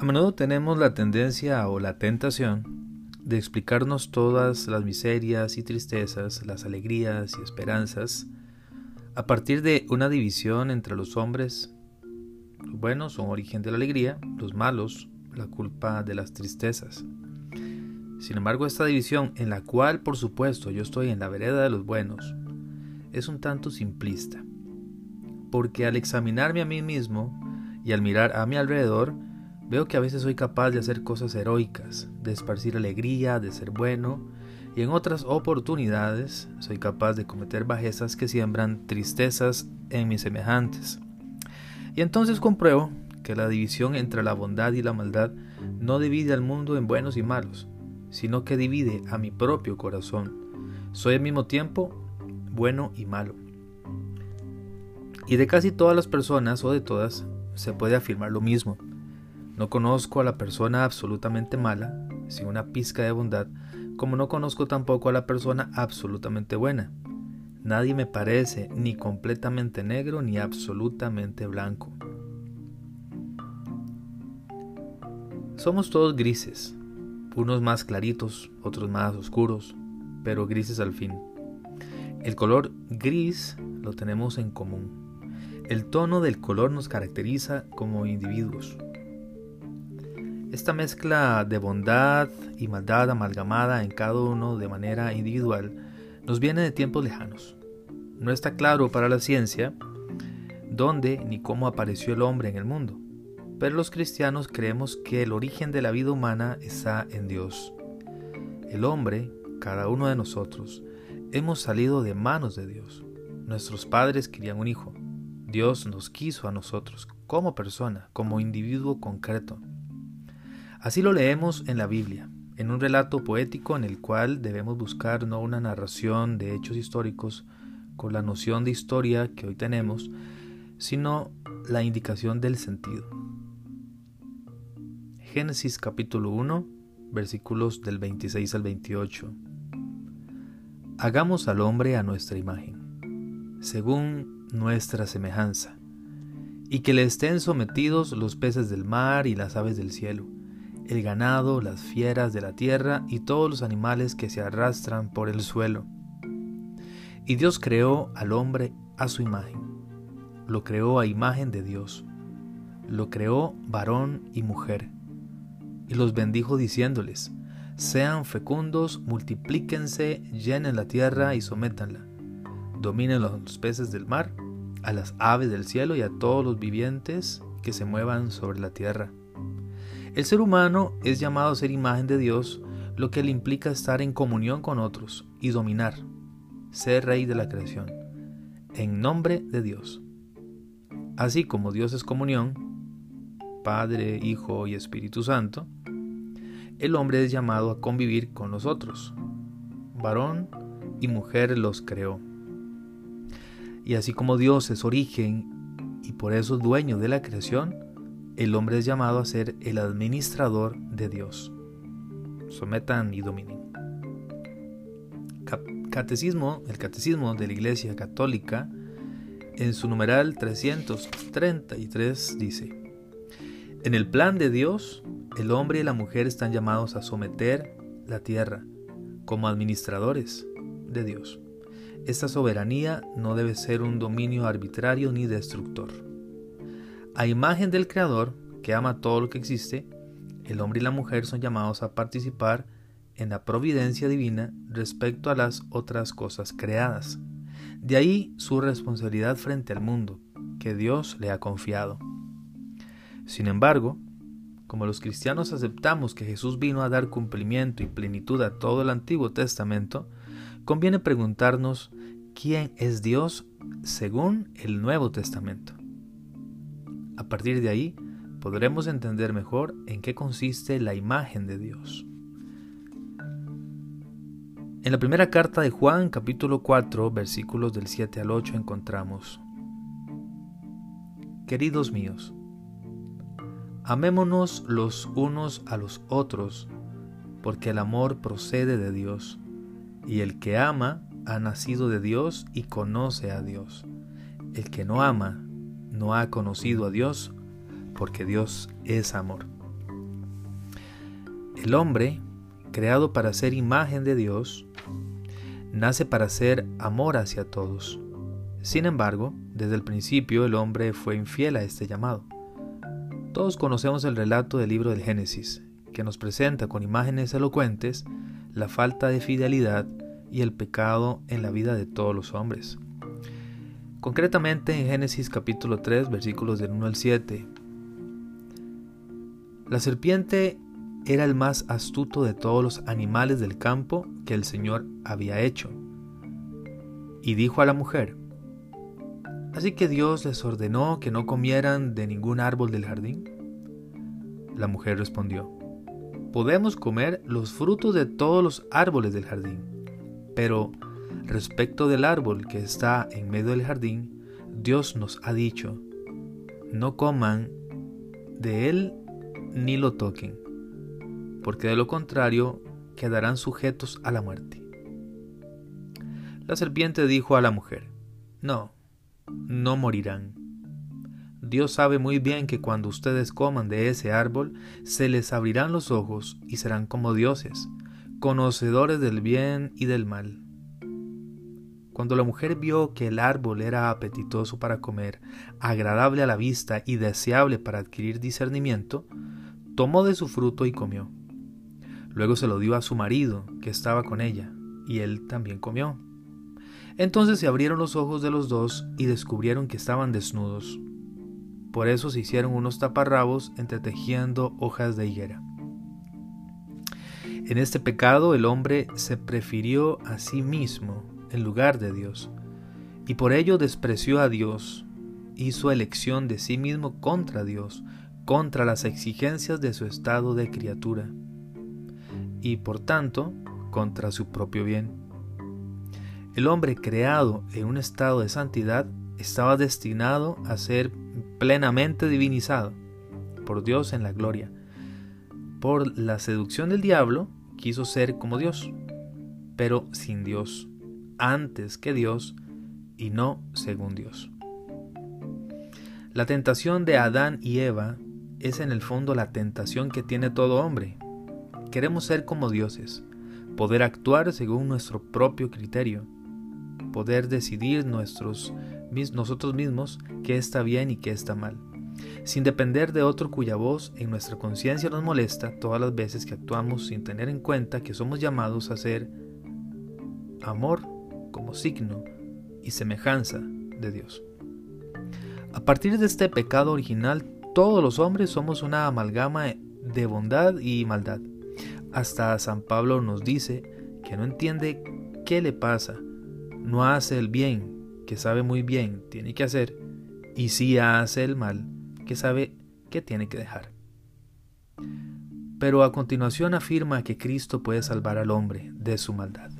A menudo tenemos la tendencia o la tentación de explicarnos todas las miserias y tristezas, las alegrías y esperanzas, a partir de una división entre los hombres. Los buenos son origen de la alegría, los malos la culpa de las tristezas. Sin embargo, esta división, en la cual por supuesto yo estoy en la vereda de los buenos, es un tanto simplista, porque al examinarme a mí mismo y al mirar a mi alrededor, veo que a veces soy capaz de hacer cosas heroicas, de esparcir alegría, de ser bueno, y en otras oportunidades soy capaz de cometer bajezas que siembran tristezas en mis semejantes. Y entonces compruebo que la división entre la bondad y la maldad no divide al mundo en buenos y malos, sino que divide a mi propio corazón. Soy al mismo tiempo bueno y malo. Y de casi todas las personas o de todas se puede afirmar lo mismo. No conozco a la persona absolutamente mala, sin una pizca de bondad, como no conozco tampoco a la persona absolutamente buena. Nadie me parece ni completamente negro ni absolutamente blanco. Somos todos grises, unos más claritos, otros más oscuros, pero grises al fin. El color gris lo tenemos en común. El tono del color nos caracteriza como individuos. Esta mezcla de bondad y maldad amalgamada en cada uno de manera individual nos viene de tiempos lejanos. No está claro para la ciencia dónde ni cómo apareció el hombre en el mundo pero los cristianos creemos que el origen de la vida humana está en Dios. El hombre, cada uno de nosotros, hemos salido de manos de Dios. Nuestros padres querían un hijo. Dios nos quiso a nosotros como persona, como individuo concreto. Así lo leemos en la Biblia, en un relato poético en el cual debemos buscar no una narración de hechos históricos con la noción de historia que hoy tenemos, sino la indicación del sentido. Génesis capítulo 1, versículos del 26 al 28. Hagamos al hombre a nuestra imagen, según nuestra semejanza, y que le estén sometidos los peces del mar y las aves del cielo, el ganado, las fieras de la tierra y todos los animales que se arrastran por el suelo. Y Dios creó al hombre a su imagen, lo creó a imagen de Dios, lo creó varón y mujer y los bendijo diciéndoles, sean fecundos, multiplíquense, llenen la tierra y sométanla. Dominen los peces del mar, a las aves del cielo y a todos los vivientes que se muevan sobre la tierra. El ser humano es llamado a ser imagen de Dios, lo que le implica estar en comunión con otros y dominar, ser rey de la creación, en nombre de Dios. Así como Dios es comunión, Padre, Hijo y Espíritu Santo, el hombre es llamado a convivir con los otros. Varón y mujer los creó. Y así como Dios es origen y por eso dueño de la creación, el hombre es llamado a ser el administrador de Dios. Sometan y dominen. Catecismo, el Catecismo de la Iglesia Católica, en su numeral 333 dice, en el plan de Dios, el hombre y la mujer están llamados a someter la tierra como administradores de Dios. Esta soberanía no debe ser un dominio arbitrario ni destructor. A imagen del Creador, que ama todo lo que existe, el hombre y la mujer son llamados a participar en la providencia divina respecto a las otras cosas creadas. De ahí su responsabilidad frente al mundo, que Dios le ha confiado. Sin embargo, como los cristianos aceptamos que Jesús vino a dar cumplimiento y plenitud a todo el Antiguo Testamento, conviene preguntarnos quién es Dios según el Nuevo Testamento. A partir de ahí, podremos entender mejor en qué consiste la imagen de Dios. En la primera carta de Juan, capítulo 4, versículos del 7 al 8, encontramos, Queridos míos, Amémonos los unos a los otros, porque el amor procede de Dios, y el que ama ha nacido de Dios y conoce a Dios. El que no ama no ha conocido a Dios, porque Dios es amor. El hombre, creado para ser imagen de Dios, nace para ser amor hacia todos. Sin embargo, desde el principio el hombre fue infiel a este llamado. Todos conocemos el relato del libro del Génesis, que nos presenta con imágenes elocuentes la falta de fidelidad y el pecado en la vida de todos los hombres. Concretamente en Génesis capítulo 3 versículos del 1 al 7. La serpiente era el más astuto de todos los animales del campo que el Señor había hecho. Y dijo a la mujer, Así que Dios les ordenó que no comieran de ningún árbol del jardín. La mujer respondió, Podemos comer los frutos de todos los árboles del jardín, pero respecto del árbol que está en medio del jardín, Dios nos ha dicho, no coman de él ni lo toquen, porque de lo contrario quedarán sujetos a la muerte. La serpiente dijo a la mujer, No, no morirán. Dios sabe muy bien que cuando ustedes coman de ese árbol, se les abrirán los ojos y serán como dioses, conocedores del bien y del mal. Cuando la mujer vio que el árbol era apetitoso para comer, agradable a la vista y deseable para adquirir discernimiento, tomó de su fruto y comió. Luego se lo dio a su marido, que estaba con ella, y él también comió. Entonces se abrieron los ojos de los dos y descubrieron que estaban desnudos. Por eso se hicieron unos taparrabos entretejiendo hojas de higuera. En este pecado el hombre se prefirió a sí mismo en lugar de Dios, y por ello despreció a Dios, hizo elección de sí mismo contra Dios, contra las exigencias de su estado de criatura, y por tanto contra su propio bien. El hombre creado en un estado de santidad estaba destinado a ser plenamente divinizado por Dios en la gloria. Por la seducción del diablo quiso ser como Dios, pero sin Dios, antes que Dios y no según Dios. La tentación de Adán y Eva es en el fondo la tentación que tiene todo hombre. Queremos ser como dioses, poder actuar según nuestro propio criterio, poder decidir nosotros mismos qué está bien y qué está mal, sin depender de otro cuya voz en nuestra conciencia nos molesta todas las veces que actuamos sin tener en cuenta que somos llamados a ser amor como signo y semejanza de Dios. A partir de este pecado original, todos los hombres somos una amalgama de bondad y maldad. Hasta San Pablo nos dice que no entiende qué le pasa no hace el bien, que sabe muy bien tiene que hacer, y sí hace el mal, que sabe que tiene que dejar. Pero a continuación afirma que Cristo puede salvar al hombre de su maldad.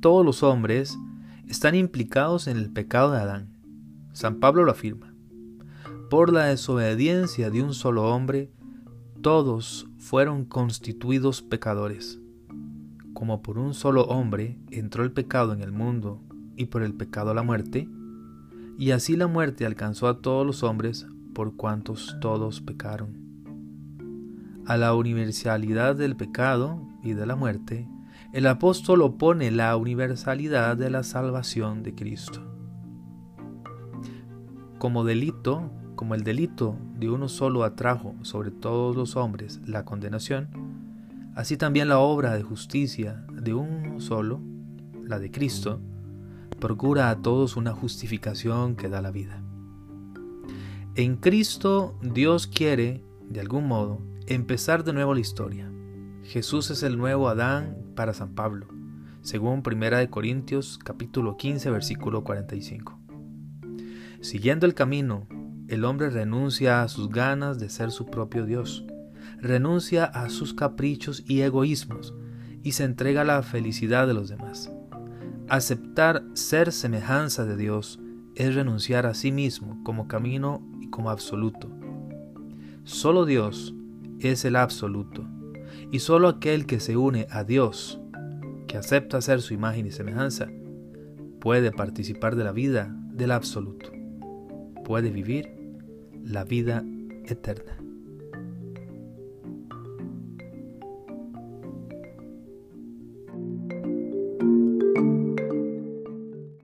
Todos los hombres están implicados en el pecado de Adán. San Pablo lo afirma. Por la desobediencia de un solo hombre, todos fueron constituidos pecadores como por un solo hombre entró el pecado en el mundo y por el pecado la muerte, y así la muerte alcanzó a todos los hombres por cuantos todos pecaron. A la universalidad del pecado y de la muerte, el apóstol opone la universalidad de la salvación de Cristo. Como delito, como el delito de uno solo atrajo sobre todos los hombres la condenación, Así también la obra de justicia de uno solo, la de Cristo, procura a todos una justificación que da la vida. En Cristo Dios quiere, de algún modo, empezar de nuevo la historia. Jesús es el nuevo Adán para San Pablo, según 1 Corintios capítulo 15 versículo 45. Siguiendo el camino, el hombre renuncia a sus ganas de ser su propio Dios renuncia a sus caprichos y egoísmos y se entrega a la felicidad de los demás. Aceptar ser semejanza de Dios es renunciar a sí mismo como camino y como absoluto. Solo Dios es el absoluto y solo aquel que se une a Dios, que acepta ser su imagen y semejanza, puede participar de la vida del absoluto, puede vivir la vida eterna.